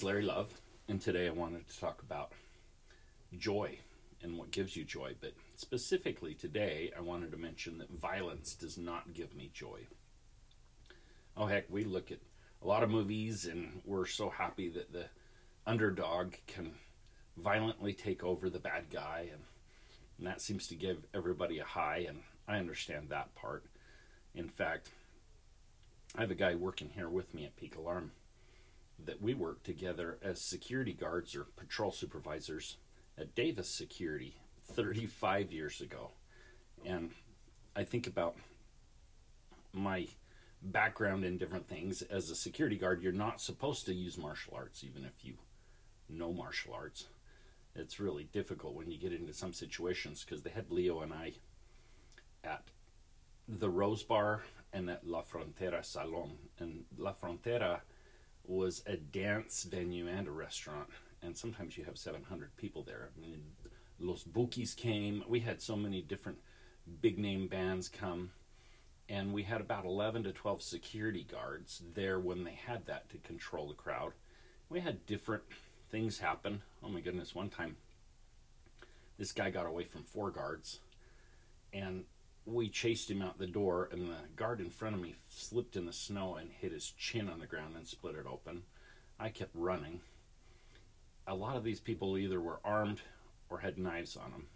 name's Larry Love, and today I wanted to talk about joy and what gives you joy. But specifically today, I wanted to mention that violence does not give me joy. Oh, heck, we look at a lot of movies and we're so happy that the underdog can violently take over the bad guy, and, and that seems to give everybody a high, and I understand that part. In fact, I have a guy working here with me at Peak Alarm that we worked together as security guards or patrol supervisors at Davis Security 35 years ago. And I think about my background in different things. As a security guard, you're not supposed to use martial arts, even if you know martial arts. It's really difficult when you get into some situations because they had Leo and I at the Rose Bar and at La Frontera Salon. And La Frontera was a dance venue and a restaurant, and sometimes you have 700 people there. I mean, Los Bukis came. We had so many different big name bands come, and we had about 11 to 12 security guards there when they had that to control the crowd. We had different things happen. Oh my goodness, one time this guy got away from four guards, and we chased him out the door, and the guard in front of me slipped in the snow and hit his chin on the ground and split it open. I kept running. A lot of these people either were armed or had knives on them.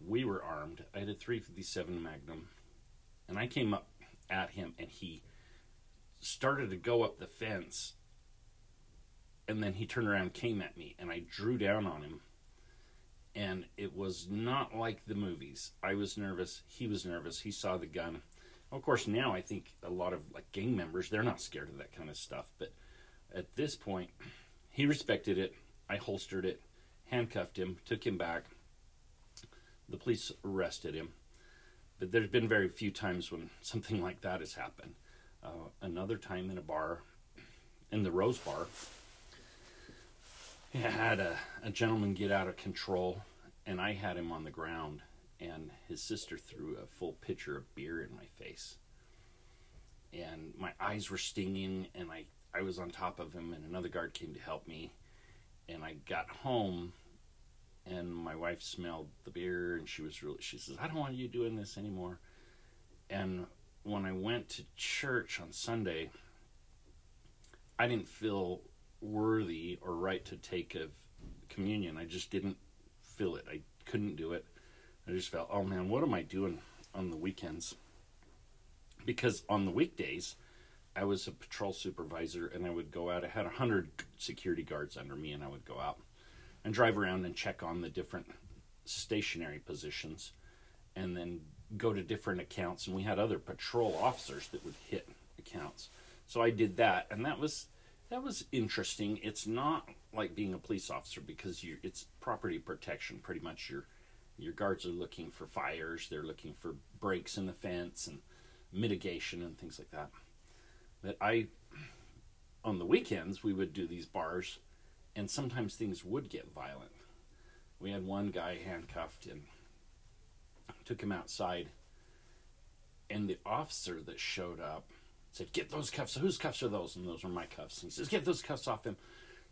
We were armed. I had a 357 Magnum, and I came up at him, and he started to go up the fence, and then he turned around, came at me, and I drew down on him and it was not like the movies. I was nervous. He was nervous. He saw the gun. Of course, now I think a lot of like gang members they're not scared of that kind of stuff. But at this point, he respected it. I holstered it, handcuffed him, took him back. The police arrested him. But there's been very few times when something like that has happened. Uh, another time in a bar, in the Rose Bar, had a, a gentleman get out of control, and I had him on the ground, and his sister threw a full pitcher of beer in my face. And my eyes were stinging, and I, I was on top of him, and another guard came to help me. And I got home, and my wife smelled the beer, and she was really, she says, I don't want you doing this anymore. And when I went to church on Sunday, I didn't feel worthy or right to take of communion. I just didn't feel it. I couldn't do it. I just felt, oh man, what am I doing on the weekends? Because on the weekdays, I was a patrol supervisor and I would go out. I had a hundred security guards under me, and I would go out and drive around and check on the different stationary positions, and then go to different accounts. And we had other patrol officers that would hit accounts. So I did that, and that was that was interesting. It's not like being a police officer because you it's property protection. Pretty much your your guards are looking for fires, they're looking for breaks in the fence and mitigation and things like that. But I on the weekends we would do these bars and sometimes things would get violent. We had one guy handcuffed and took him outside and the officer that showed up said, Get those cuffs. Whose cuffs are those? And those were my cuffs. And he says, Get those cuffs off him.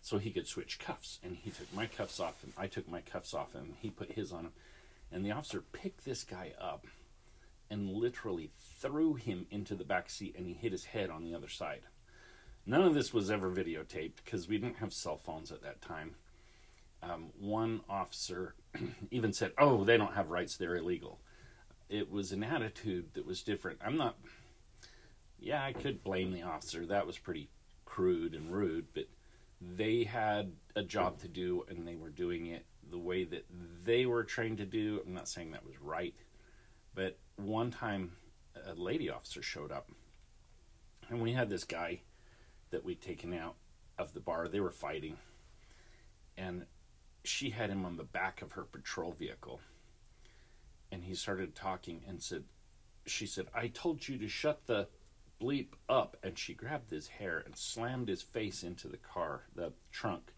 So he could switch cuffs. And he took my cuffs off him. I took my cuffs off him. He put his on him. And the officer picked this guy up and literally threw him into the back seat and he hit his head on the other side. None of this was ever videotaped because we didn't have cell phones at that time. Um, one officer even said, Oh, they don't have rights, they're illegal. It was an attitude that was different. I'm not yeah, I could blame the officer. That was pretty crude and rude, but they had a job to do and they were doing it the way that they were trained to do. I'm not saying that was right, but one time a lady officer showed up and we had this guy that we'd taken out of the bar. They were fighting and she had him on the back of her patrol vehicle and he started talking and said she said i told you to shut the bleep up and she grabbed his hair and slammed his face into the car, the trunk,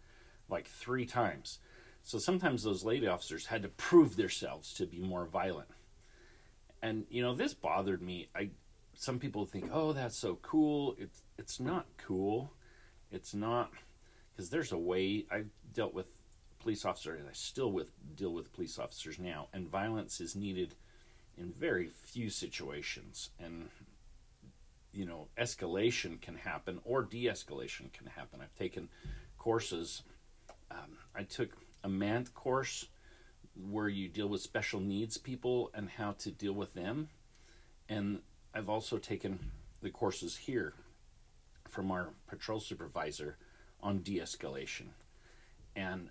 like three times. So sometimes those lady officers had to prove themselves to be more violent. And you know, this bothered me. I some people think, "Oh, that's so cool." It's it's not cool. It's not because there's a way I've dealt with police officers, and I still with deal with police officers now, and violence is needed in very few situations, and you know, escalation can happen or de-escalation can happen. I've taken courses. Um, I took a Mandt course where you deal with special needs people and how to deal with them, and I've also taken the courses here from our patrol supervisor on de-escalation, and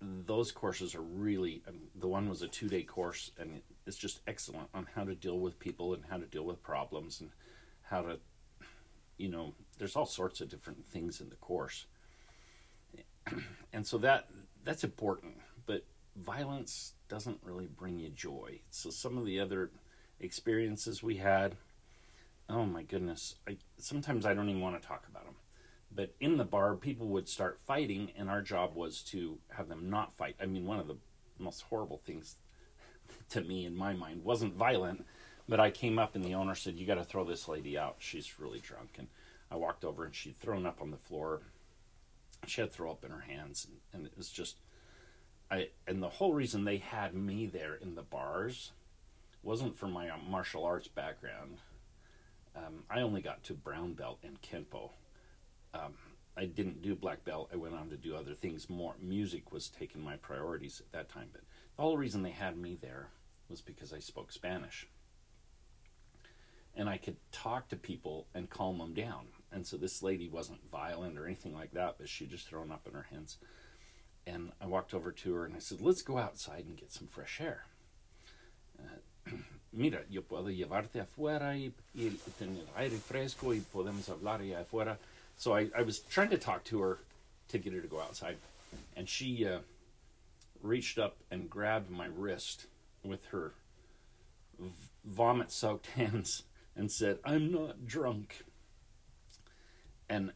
those courses are really um, the one was a two day course and it's just excellent on how to deal with people and how to deal with problems and how to you know there's all sorts of different things in the course. And so that that's important but violence doesn't really bring you joy. So some of the other experiences we had oh my goodness I sometimes I don't even want to talk about them but in the bar, people would start fighting, and our job was to have them not fight. I mean, one of the most horrible things to me in my mind wasn't violent, but I came up and the owner said, "You got to throw this lady out. She's really drunk." And I walked over and she'd thrown up on the floor. She had throw up in her hands, and, and it was just, I. And the whole reason they had me there in the bars wasn't for my martial arts background. Um, I only got to brown belt in Kenpo um, I didn't do black belt. I went on to do other things. More music was taking my priorities at that time. But the whole reason they had me there was because I spoke Spanish, and I could talk to people and calm them down. And so this lady wasn't violent or anything like that, but she just thrown up in her hands. And I walked over to her and I said, "Let's go outside and get some fresh air." Uh, Mira, yo puedo llevarte afuera y, y tener aire fresco y podemos hablar allá afuera. So I, I was trying to talk to her to get her to go outside, and she uh, reached up and grabbed my wrist with her v- vomit soaked hands and said, I'm not drunk. And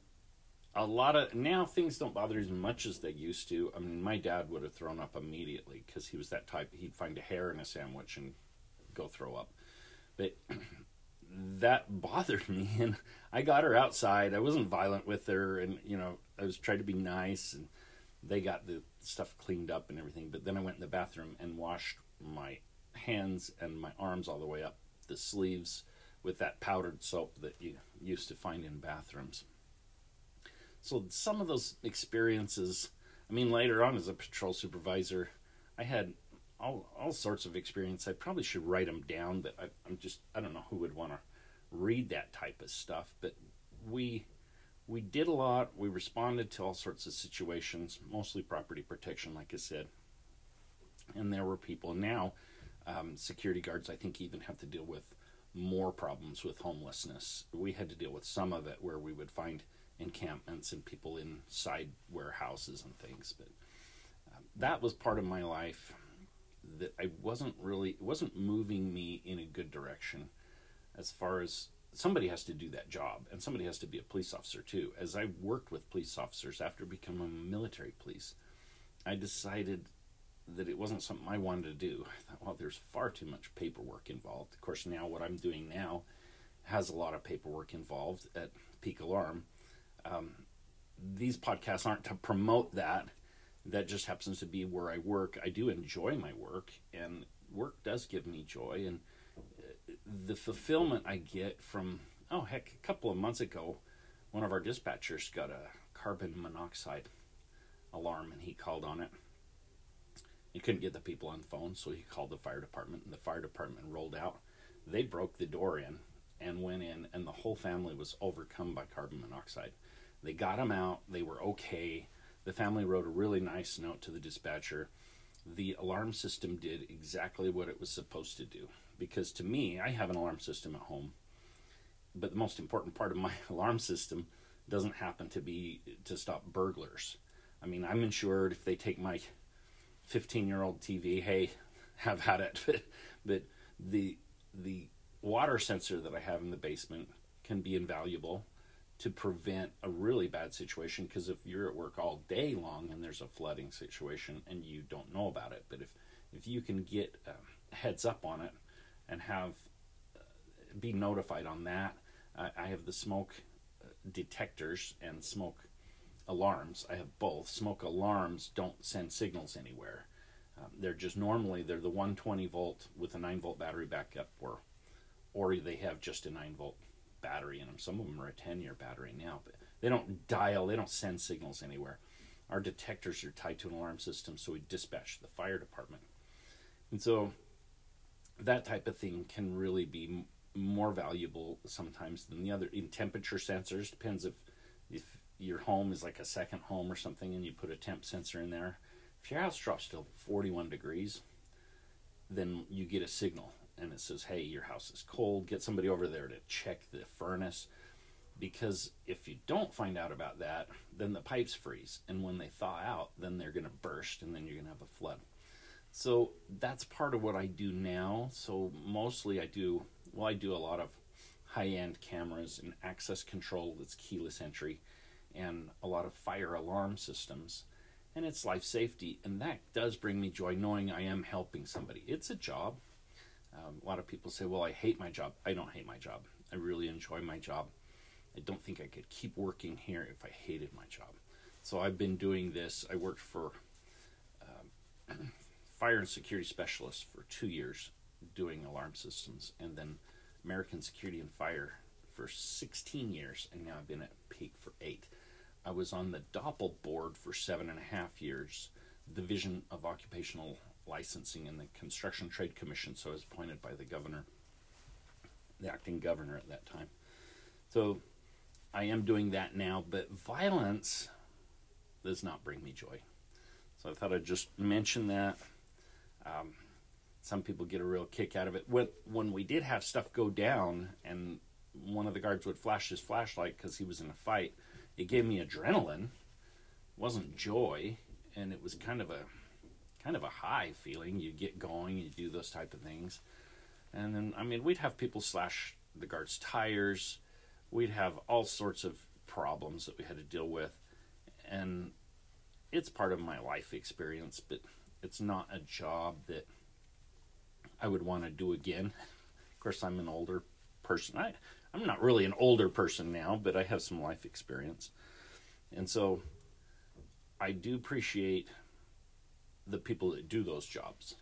a lot of now things don't bother as much as they used to. I mean, my dad would have thrown up immediately because he was that type. He'd find a hair in a sandwich and go throw up. But that bothered me and I got her outside. I wasn't violent with her and you know, I was trying to be nice and they got the stuff cleaned up and everything. But then I went in the bathroom and washed my hands and my arms all the way up the sleeves with that powdered soap that you used to find in bathrooms. So some of those experiences, I mean later on as a patrol supervisor, I had all all sorts of experience. I probably should write them down, but I, am just I don't know who would want to read that type of stuff. But we we did a lot. We responded to all sorts of situations, mostly property protection, like I said. And there were people now. Um, security guards, I think, even have to deal with more problems with homelessness. We had to deal with some of it where we would find encampments and people inside warehouses and things. But um, that was part of my life that I wasn't really it wasn't moving me in a good direction as far as somebody has to do that job and somebody has to be a police officer too as I worked with police officers after becoming a military police I decided that it wasn't something I wanted to do I thought well there's far too much paperwork involved of course now what I'm doing now has a lot of paperwork involved at Peak Alarm um, these podcasts aren't to promote that that just happens to be where I work. I do enjoy my work, and work does give me joy. And uh, the fulfillment I get from, oh, heck, a couple of months ago, one of our dispatchers got a carbon monoxide alarm and he called on it. He couldn't get the people on the phone, so he called the fire department, and the fire department rolled out. They broke the door in and went in, and the whole family was overcome by carbon monoxide. They got him out, they were okay the family wrote a really nice note to the dispatcher. The alarm system did exactly what it was supposed to do. Because to me, I have an alarm system at home, but the most important part of my alarm system doesn't happen to be to stop burglars. I mean, I'm insured if they take my 15 year old TV, hey, have at it. but, but the the water sensor that I have in the basement can be invaluable to prevent a really bad situation because if you're at work all day long and there's a flooding situation and you don't know about it but if if you can get uh, heads up on it and have uh, be notified on that i have the smoke uh, detectors and smoke alarms. I have both. Smoke alarms don't send signals anywhere. Um, they're just normally they're the 120 volt with a 9 volt battery backup, or or they have just a 9 volt battery in them. Some of them are a 10 year battery now, but they don't dial. They don't send signals anywhere. Our detectors are tied to an alarm system, so we dispatch the fire department, and so that type of thing can really be more valuable sometimes than the other. In temperature sensors, depends if if your home is like a second home or something, and you put a temp sensor in there. If your house drops to 41 degrees, then you get a signal and it says, "Hey, your house is cold. Get somebody over there to check the furnace." Because if you don't find out about that, then the pipes freeze, and when they thaw out, then they're going to burst, and then you're going to have a flood. So that's part of what I do now. So mostly I do well, I do a lot of high-end cameras and access control that's keyless entry, and a lot of fire alarm systems, and it's life safety, and that does bring me joy knowing I am helping somebody. It's a job. Um, a lot of people say, "Well, I hate my job." I don't hate my job. I really enjoy my job. I don't think I could keep working here if I hated my job. So I've been doing this. I worked for um, fire and security specialist for two years doing alarm systems, and then American Security and Fire for 16 years, and now I've been at Peak for eight. I was on the DOPL board for seven and a half years, Division of Occupational Licensing in the Construction Trade Commission, so I was appointed by the governor, the acting governor at that time. So I am doing that now, but violence does not bring me joy. So I thought I'd just mention that. Um, some people get a real kick out of it. When when we did have stuff go down, and one of the guards would flash his flashlight because he was in a fight, it gave me adrenaline. It wasn't joy, and it was kind of a kind of a high feeling. You get going, you do those type of things, and then I mean we'd have people slash the guards' tires. We'd have all sorts of problems that we had to deal with, and it's part of my life experience, but it's not a job that I would want to do again. Of course, I'm an older person. I, I'm not really an older person now, but I have some life experience. And so I do appreciate the people that do those jobs.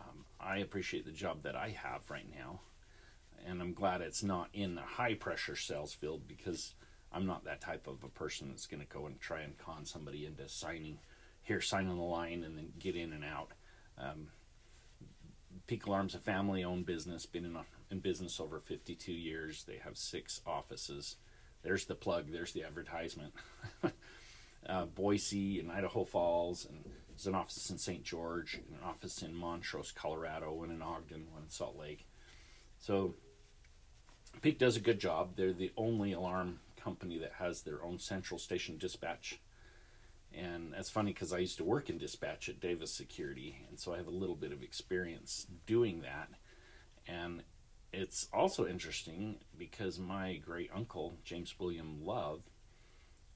Um, I appreciate the job that I have right now. And I'm glad it's not in the high pressure sales field because I'm not that type of a person that's going to go and try and con somebody into signing here, sign on the line, and then get in and out. Um, Peak Alarm's a family owned business, been in, a, in business over 52 years. They have six offices. There's the plug, there's the advertisement. uh, Boise and Idaho Falls, and there's an office in St. George, an office in Montrose, Colorado, one in Ogden, one in Salt Lake. So Peak does a good job. They're the only alarm company that has their own central station dispatch and that's funny because I used to work in dispatch at Davis Security, and so I have a little bit of experience doing that. And it's also interesting because my great uncle, James William Love,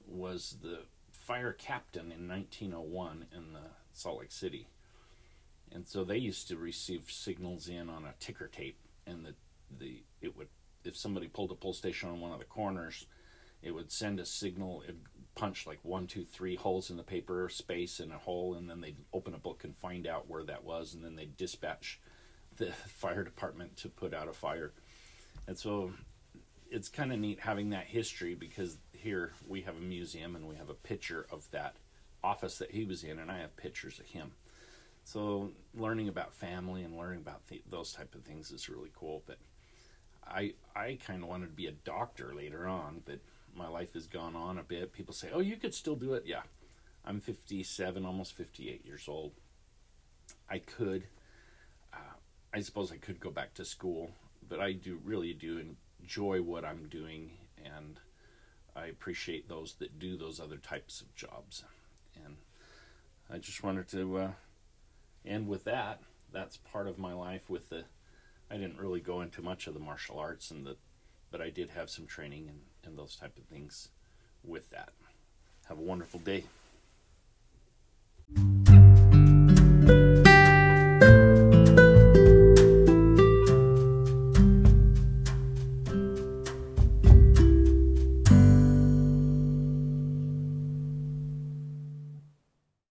was the fire captain in 1901 in the Salt Lake City. And so they used to receive signals in on a ticker tape, and the, the it would if somebody pulled a pull station on one of the corners, it would send a signal. It'd punch like one, two, three holes in the paper, space in a hole, and then they'd open a book and find out where that was, and then they'd dispatch the fire department to put out a fire. And so it's kind of neat having that history because here we have a museum and we have a picture of that office that he was in, and I have pictures of him. So learning about family and learning about th- those type of things is really cool. But I I kind of wanted to be a doctor later on, but my life has gone on a bit. People say, "Oh, you could still do it." Yeah, I'm 57, almost 58 years old. I could. I suppose I could go back to school, but I do really do enjoy what I'm doing, and I appreciate those that do those other types of jobs. And I just wanted to uh, end with that. That's part of my life. With the, I didn't really go into much of the martial arts and the, but I did have some training and and those type of things with that. Have a wonderful day.